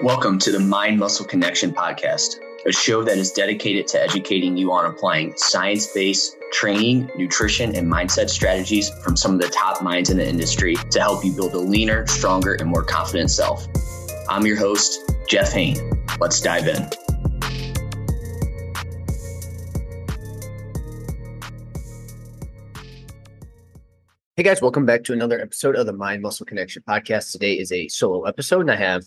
Welcome to the Mind Muscle Connection podcast, a show that is dedicated to educating you on applying science based training, nutrition, and mindset strategies from some of the top minds in the industry to help you build a leaner, stronger, and more confident self. I'm your host, Jeff Hoehn. Let's dive in. Hey guys, welcome back to another episode of the Mind Muscle Connection podcast. Today is a solo episode and I have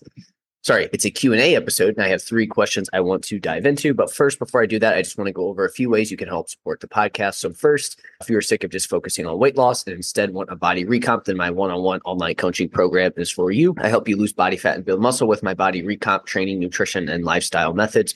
sorry, it's a Q&A episode and I have three questions I want to dive into. But first, before I do that, I just want to go over a few ways you can help support the podcast. So first, if you're sick of just focusing on weight loss and instead want a body recomp, then my one-on-one online coaching program is for you. I help you lose body fat and build muscle with my body recomp training, nutrition, and lifestyle methods.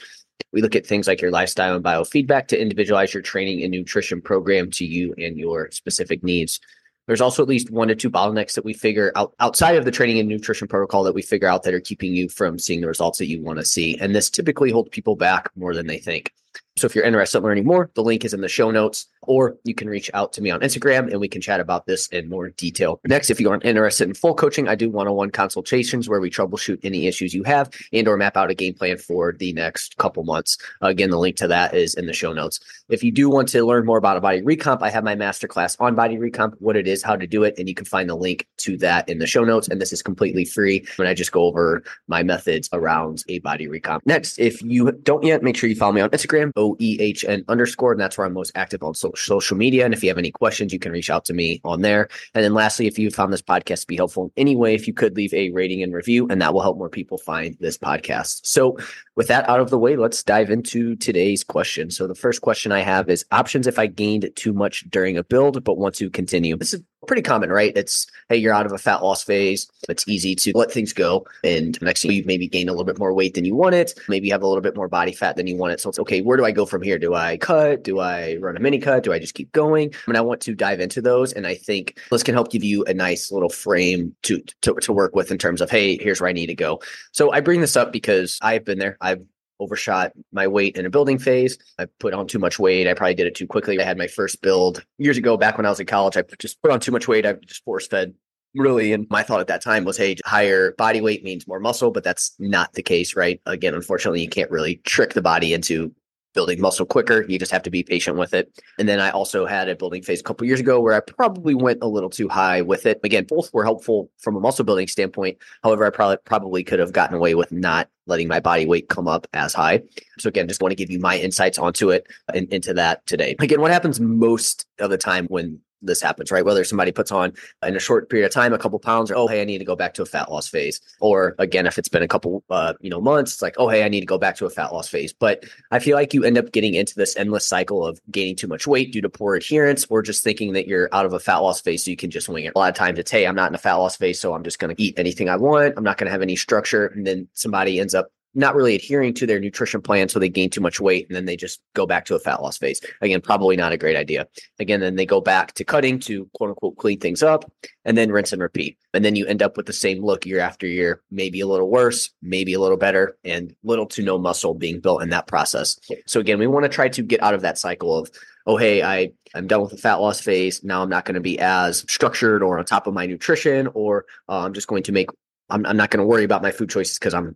We look at things like your lifestyle and biofeedback to individualize your training and nutrition program to you and your specific needs. There's also at least one to two bottlenecks that we figure out outside of the training and nutrition protocol that we figure out that are keeping you from seeing the results that you want to see. And this typically holds people back more than they think. So if you're interested in learning more, the link is in the show notes, or you can reach out to me on Instagram and we can chat about this in more detail. Next, if you aren't interested in full coaching, I do one-on-one consultations where we troubleshoot any issues you have and or map out a game plan for the next couple months. Again, the link to that is in the show notes. If you do want to learn more about a body recomp, I have my masterclass on body recomp, what it is, how to do it, and you can find the link to that in the show notes. And this is completely free. when I just go over my methods around a body recomp. Next, if you don't yet, make sure you follow me on Instagram, OEHN underscore, and that's where I'm most active on so- social media. And if you have any questions, you can reach out to me on there. And then lastly, if you found this podcast to be helpful in any way, if you could leave a rating and review, and that will help more people find this podcast. So with that out of the way, let's dive into today's question. So the first question I have is options if I gained too much during a build, but want to continue. This is pretty common, right? It's hey, you're out of a fat loss phase. It's easy to let things go. And next thing you maybe gain a little bit more weight than you want it. Maybe you have a little bit more body fat than you want it. So it's okay, where do I go from here? Do I cut? Do I run a mini cut? Do I just keep going? I mean, I want to dive into those. And I think this can help give you a nice little frame to, to, to work with in terms of, hey, here's where I need to go. So I bring this up because I've been there. I've overshot my weight in a building phase. I put on too much weight. I probably did it too quickly. I had my first build years ago, back when I was in college. I just put on too much weight. I just force fed really. And my thought at that time was, hey, higher body weight means more muscle, but that's not the case, right? Again, unfortunately, you can't really trick the body into building muscle quicker. You just have to be patient with it. And then I also had a building phase a couple years ago where I probably went a little too high with it. Again, both were helpful from a muscle building standpoint. However, I probably probably could have gotten away with not letting my body weight come up as high. So again, just want to give you my insights onto it and into that today. Again, what happens most of the time when this happens, right? Whether somebody puts on in a short period of time a couple pounds, or oh hey, I need to go back to a fat loss phase, or again, if it's been a couple uh, you know months, it's like oh hey, I need to go back to a fat loss phase. But I feel like you end up getting into this endless cycle of gaining too much weight due to poor adherence, or just thinking that you're out of a fat loss phase, so you can just wing it. A lot of times it's hey, I'm not in a fat loss phase, so I'm just going to eat anything I want. I'm not going to have any structure, and then somebody ends up not really adhering to their nutrition plan. So they gain too much weight and then they just go back to a fat loss phase. Again, probably not a great idea. Again, then they go back to cutting to quote unquote clean things up and then rinse and repeat. And then you end up with the same look year after year, maybe a little worse, maybe a little better, and little to no muscle being built in that process. So again, we want to try to get out of that cycle of, oh, hey, I, I'm done with the fat loss phase. Now I'm not going to be as structured or on top of my nutrition, or uh, I'm just going to make I'm, I'm not going to worry about my food choices because I'm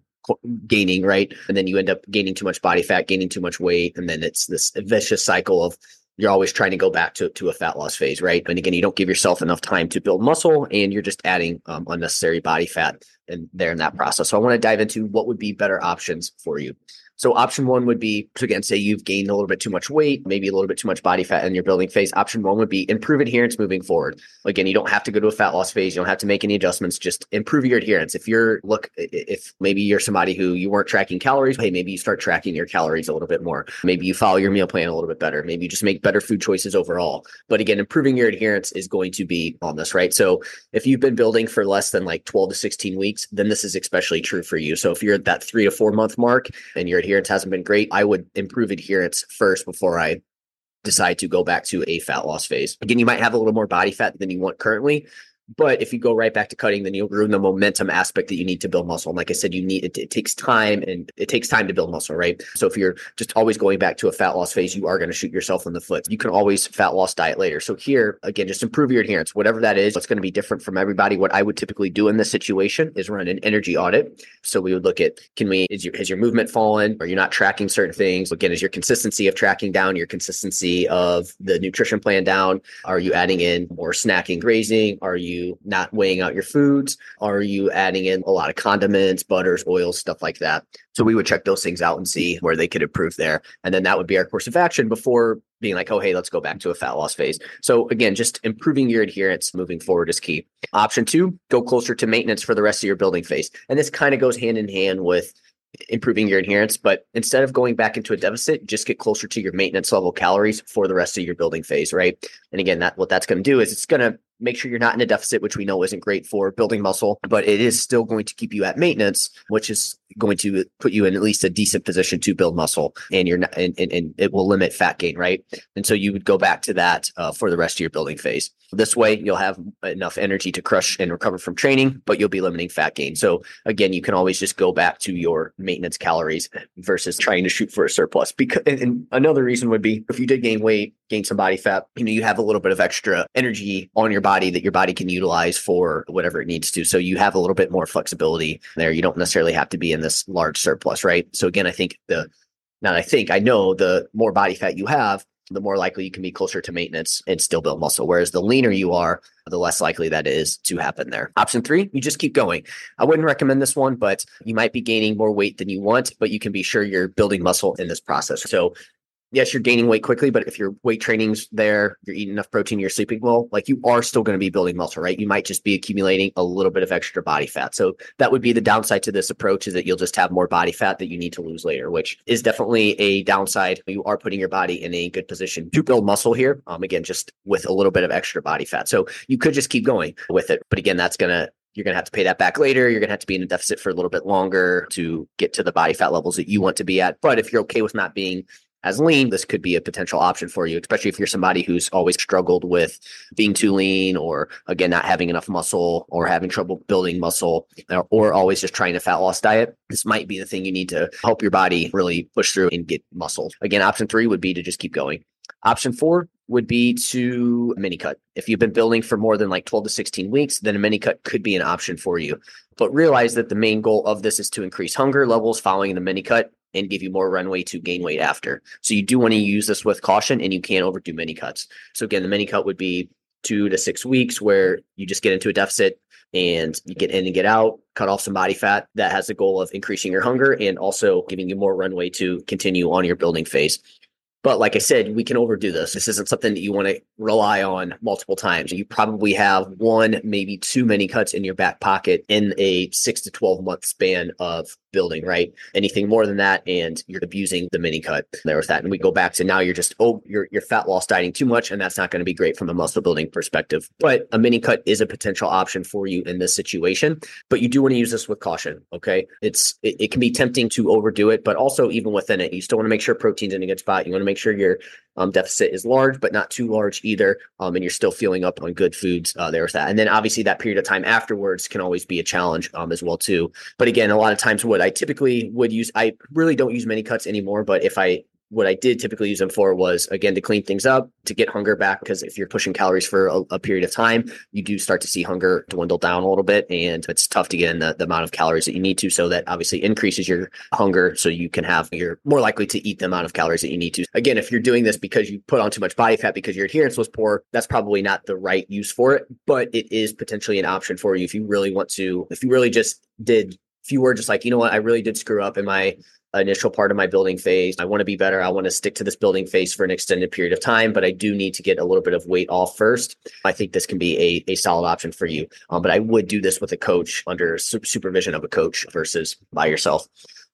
gaining, right? And then you end up gaining too much body fat, gaining too much weight, and then it's this vicious cycle of you're always trying to go back to, to a fat loss phase, right? And again, you don't give yourself enough time to build muscle, and you're just adding um, unnecessary body fat and there in that process. So I want to dive into what would be better options for you. So option one would be to again say you've gained a little bit too much weight, maybe a little bit too much body fat in your building phase. Option one would be improve adherence moving forward. Again, you don't have to go to a fat loss phase. You don't have to make any adjustments. Just improve your adherence. If you're look, if maybe you're somebody who you weren't tracking calories, hey, maybe you start tracking your calories a little bit more. Maybe you follow your meal plan a little bit better. Maybe you just make better food choices overall. But again, improving your adherence is going to be on this, right? So if you've been building for less than like 12 to 16 weeks, then this is especially true for you. So if you're at that three to four month mark and your adherence hasn't been great, I would improve adherence first before I decide to go back to a fat loss phase. Again, you might have a little more body fat than you want currently, But if you go right back to cutting, then you'll ruin the momentum aspect that you need to build muscle. And like I said, you need it, it takes time and it takes time to build muscle, right? So if you're just always going back to a fat loss phase, you are going to shoot yourself in the foot. You can always fat loss diet later. So here, again, just improve your adherence, whatever that is. It's going to be different from everybody. What I would typically do in this situation is run an energy audit. So we would look at can we is your has your movement fallen? Are you not tracking certain things? Again, is your consistency of tracking down, your consistency of the nutrition plan down? Are you adding in more snacking, grazing? Are you not weighing out your foods? Are you adding in a lot of condiments, butters, oils, stuff like that? So we would check those things out and see where they could improve there. And then that would be our course of action before being like, oh, hey, let's go back to a fat loss phase. So again, just improving your adherence moving forward is key. Option two, go closer to maintenance for the rest of your building phase. And this kind of goes hand in hand with improving your adherence. But instead of going back into a deficit, just get closer to your maintenance level calories for the rest of your building phase, right? And again, that what that's going to do is it's going to make sure you're not in a deficit, which we know isn't great for building muscle, but it is still going to keep you at maintenance, which is going to put you in at least a decent position to build muscle and you're not, and, and, and it will limit fat gain, right? And so you would go back to that uh, for the rest of your building phase. This way, you'll have enough energy to crush and recover from training, but you'll be limiting fat gain. So again, you can always just go back to your maintenance calories versus trying to shoot for a surplus. Because and another reason would be if you did gain weight, gain some body fat, you know, you have a little bit of extra energy on your body that your body can utilize for whatever it needs to. So you have a little bit more flexibility there. You don't necessarily have to be in this large surplus, right? So again, I think the now I think I know the more body fat you have, the more likely you can be closer to maintenance and still build muscle. Whereas the leaner you are, the less likely that is to happen there. Option three, you just keep going. I wouldn't recommend this one, but you might be gaining more weight than you want, but you can be sure you're building muscle in this process. So yes, you're gaining weight quickly, but if your weight training's there, you're eating enough protein, you're sleeping well, like you are still going to be building muscle, right? You might just be accumulating a little bit of extra body fat. So that would be the downside to this approach is that you'll just have more body fat that you need to lose later, which is definitely a downside. You are putting your body in a good position to build muscle here. Um, again, just with a little bit of extra body fat. So you could just keep going with it. But again, that's going to you're going to have to pay that back later. You're going to have to be in a deficit for a little bit longer to get to the body fat levels that you want to be at. But if you're okay with not being as lean, this could be a potential option for you, especially if you're somebody who's always struggled with being too lean or again, not having enough muscle or having trouble building muscle or, or, always just trying a fat loss diet. This might be the thing you need to help your body really push through and get muscle. Again, option three would be to just keep going. Option four would be to mini cut. If you've been building for more than like 12 to 16 weeks, then a mini cut could be an option for you. But realize that the main goal of this is to increase hunger levels following the mini cut and give you more runway to gain weight after. So you do want to use this with caution and you can't overdo mini cuts. So again, the mini cut would be two to six weeks where you just get into a deficit and you get in and get out, cut off some body fat. That has the goal of increasing your hunger and also giving you more runway to continue on your building phase. But like I said, we can overdo this. This isn't something that you want to rely on multiple times. You probably have one, maybe two mini cuts in your back pocket in a six to 12 month span of building, right? Anything more than that, and you're abusing the mini cut there with that. And we go back to now you're just, oh, you're, you're fat loss dieting too much, and that's not going to be great from a muscle building perspective. But a mini cut is a potential option for you in this situation. But you do want to use this with caution. Okay. It's, it, it can be tempting to overdo it, but also even within it, you still want to make sure protein's in a good spot. You want to make sure your um, deficit is large, but not too large either. Um, and you're still filling up on good foods uh, there with that. And then obviously that period of time afterwards can always be a challenge um, as well too. But again, a lot of times what I typically would use, I really don't use mini cuts anymore. But if I what I did typically use them for was again to clean things up, to get hunger back. Because if you're pushing calories for a, a, period of time, you do start to see hunger dwindle down a little bit, and it's tough to get in the, the amount of calories that you need to. So that obviously increases your hunger, so you can have you're more likely to eat the amount of calories that you need to. Again, if you're doing this because you put on too much body fat because your adherence was poor, that's probably not the right use for it. But it is potentially an option for you if you really want to. If you really just did if you were just like, you know what, I really did screw up in my initial part of my building phase. I want to be better. I want to stick to this building phase for an extended period of time, but I do need to get a little bit of weight off first. I think this can be a, a solid option for you. Um, but I would do this with a coach under supervision of a coach versus by yourself.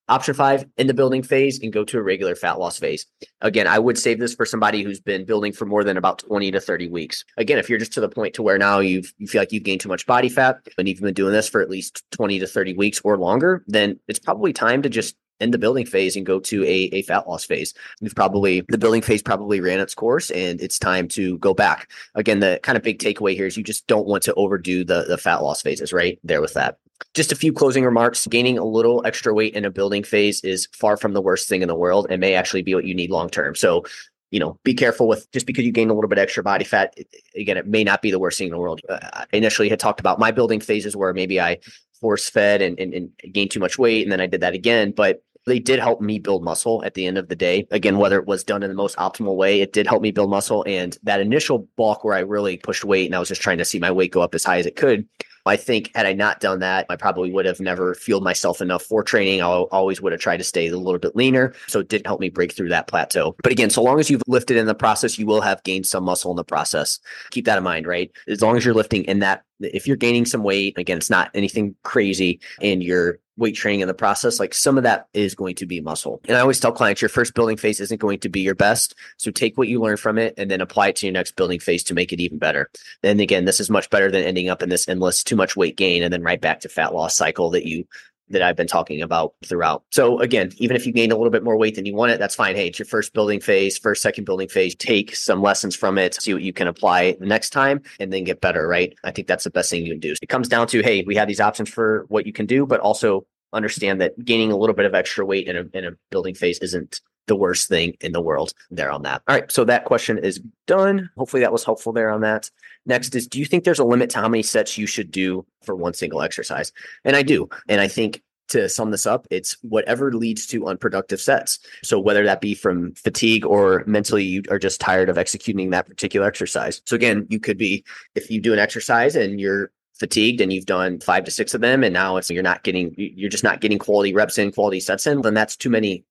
Option five in the building phase and go to a regular fat loss phase. Again, I would save this for somebody who's been building for more than about 20 to 30 weeks. Again, if you're just to the point to where now you've you feel like you've gained too much body fat and you've been doing this for at least 20 to 30 weeks or longer, then it's probably time to just end the building phase and go to a, a fat loss phase. We've probably the building phase probably ran its course and it's time to go back. Again, the kind of big takeaway here is you just don't want to overdo the the fat loss phases, right? There with that. Just a few closing remarks. Gaining a little extra weight in a building phase is far from the worst thing in the world and may actually be what you need long term. So you know, be careful with just because you gain a little bit extra body fat. Again, it may not be the worst thing in the world. Uh, I initially had talked about my building phases where maybe I force fed and, and, and gained too much weight, and then I did that again. But they did help me build muscle at the end of the day. Again, whether it was done in the most optimal way, it did help me build muscle. And that initial bulk where I really pushed weight and I was just trying to see my weight go up as high as it could, I think had I not done that, I probably would have never fueled myself enough for training. I always would have tried to stay a little bit leaner. So it didn't help me break through that plateau. But again, so long as you've lifted in the process, you will have gained some muscle in the process. Keep that in mind, right? As long as you're lifting in that, if you're gaining some weight, again, it's not anything crazy and you're weight training in the process, like some of that is going to be muscle. And I always tell clients your first building phase isn't going to be your best. So take what you learn from it and then apply it to your next building phase to make it even better. And again, this is much better than ending up in this endless too much weight gain and then right back to fat loss cycle that you that I've been talking about throughout. So again, even if you gain a little bit more weight than you want it, that's fine. Hey, it's your first building phase, first, second building phase. Take some lessons from it, see what you can apply the next time, and then get better, right? I think that's the best thing you can do. It comes down to, hey, we have these options for what you can do, but also understand that gaining a little bit of extra weight in a, in a building phase isn't the worst thing in the world there on that. All right. So that question is done. Hopefully that was helpful there on that. Next is Do you think there's a limit to how many sets you should do for one single exercise? And I do. And I think to sum this up, it's whatever leads to unproductive sets. So whether that be from fatigue or mentally you are just tired of executing that particular exercise. So again, you could be if you do an exercise and you're fatigued and you've done five to six of them and now it's you're not getting you're just not getting quality reps in quality sets in then that's too many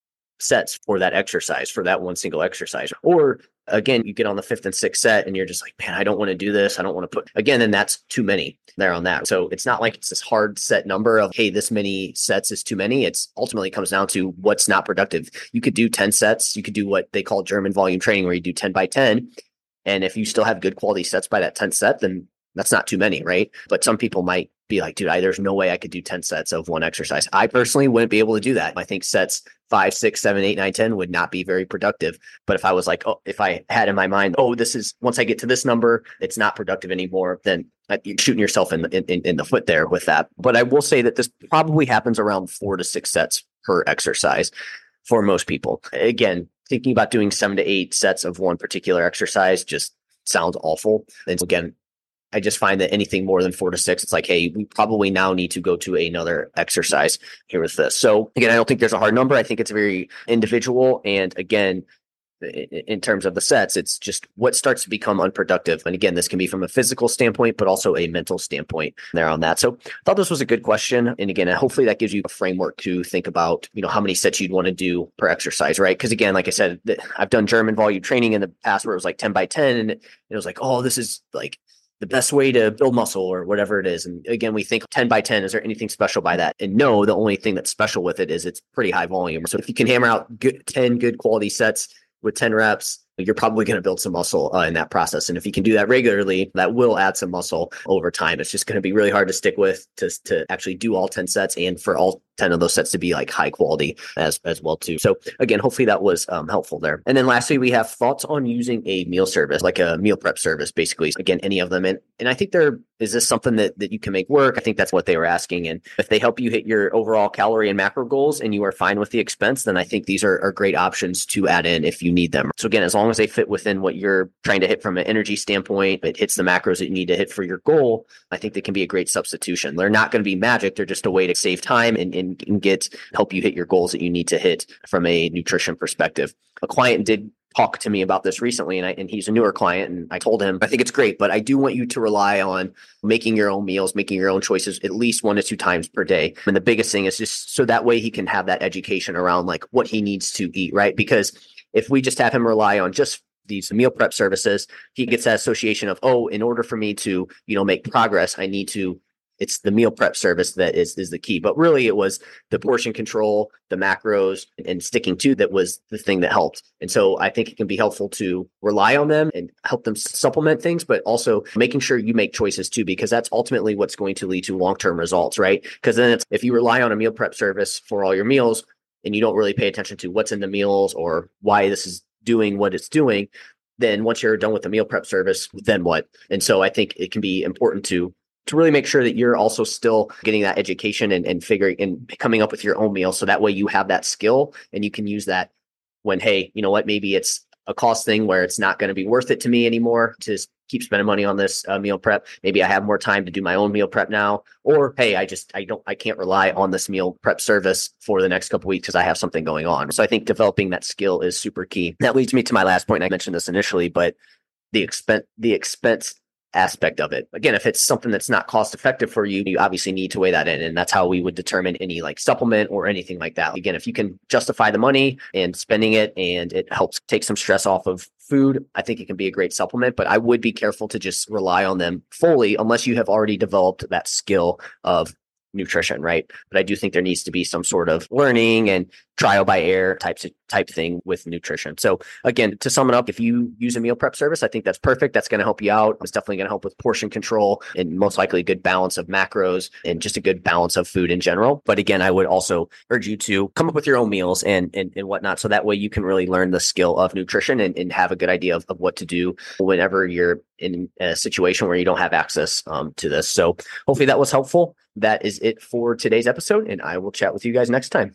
sets for that exercise for that one single exercise. Or again you get on the fifth and sixth set and you're just like man i don't want to do this. I don't want to put again then that's too many there on that. So it's not like it's this hard set number of hey this many sets is too many. It's ultimately comes down to what's not productive. You could do 10 sets. You could do what they call german volume training where you do 10 by 10 and if you still have good quality sets by that 10th set then that's not too many, right? But some people might be like, dude, I, there's no way I could do 10 sets of one exercise. I personally wouldn't be able to do that. I think sets five, six, seven, eight, nine, 10 would not be very productive. But if I was like, oh, if I had in my mind, oh, this is once I get to this number, it's not productive anymore, then uh, you're shooting yourself in the, in, in the foot there with that. But I will say that this probably happens around four to six sets per exercise for most people. Again, thinking about doing seven to eight sets of one particular exercise just sounds awful. And again, I just find that anything more than four to six, it's like, hey, we probably now need to go to another exercise here with this. So again, I don't think there's a hard number. I think it's very individual. And again, in terms of the sets, it's just what starts to become unproductive. And again, this can be from a physical standpoint, but also a mental standpoint there on that. So I thought this was a good question. And again, hopefully that gives you a framework to think about, you know, how many sets you'd want to do per exercise, right? Because again, like I said, I've done German volume training in the past where it was like 10 by 10 and it was like, oh, this is like the best way to build muscle or whatever it is. And again, we think 10 by 10, is there anything special by that? And no, the only thing that's special with it is it's pretty high volume. So if you can hammer out good, 10 good quality sets with 10 reps, you're probably going to build some muscle uh, in that process. And if you can do that regularly, that will add some muscle over time. It's just going to be really hard to stick with to, to actually do all 10 sets and for all 10 of those sets to be like high quality as as well too. So again, hopefully that was um, helpful there. And then lastly, we have thoughts on using a meal service, like a meal prep service, basically. Again, any of them. And and I think there is this something that that you can make work. I think that's what they were asking. And if they help you hit your overall calorie and macro goals and you are fine with the expense, then I think these are, are great options to add in if you need them. So again, as long as they fit within what you're trying to hit from an energy standpoint, it hits the macros that you need to hit for your goal, I think they can be a great substitution. They're not going to be magic. They're just a way to save time and, and and, and get help you hit your goals that you need to hit from a nutrition perspective. A client did talk to me about this recently and I, and he's a newer client and I told him I think it's great but I do want you to rely on making your own meals making your own choices at least one to two times per day and the biggest thing is just so that way he can have that education around like what he needs to eat right because if we just have him rely on just these meal prep services he gets that association of oh in order for me to you know make progress I need to it's the meal prep service that is is the key. But really, it was the portion control, the macros, and sticking to that was the thing that helped. And so I think it can be helpful to rely on them and help them supplement things, but also making sure you make choices too, because that's ultimately what's going to lead to long term results, right? Because then it's if you rely on a meal prep service for all your meals, and you don't really pay attention to what's in the meals or why this is doing what it's doing, then once you're done with the meal prep service, then what? And so I think it can be important to to really make sure that you're also still getting that education and, and figuring and coming up with your own meal. So that way you have that skill and you can use that when, hey, you know what, maybe it's a cost thing where it's not going to be worth it to me anymore to keep spending money on this uh, meal prep. Maybe I have more time to do my own meal prep now, or hey, I just I don't I can't rely on this meal prep service for the next couple weeks because I have something going on. So I think developing that skill is super key. That leads me to my last point. I mentioned this initially, but the expense the expense aspect of it. Again, if it's something that's not cost effective for you, you obviously need to weigh that in. And that's how we would determine any like supplement or anything like that. Again, if you can justify the money and spending it and it helps take some stress off of food, I think it can be a great supplement, but I would be careful to just rely on them fully unless you have already developed that skill of nutrition, right? But I do think there needs to be some sort of learning and trial by error types of type thing with nutrition. So again, to sum it up, if you use a meal prep service, I think that's perfect. That's going to help you out. It's definitely going to help with portion control and most likely a good balance of macros and just a good balance of food in general. But again, I would also urge you to come up with your own meals and and, and whatnot. So that way you can really learn the skill of nutrition and, and have a good idea of, of what to do whenever you're in a situation where you don't have access um, to this. So hopefully that was helpful. That is it for today's episode, and I will chat with you guys next time.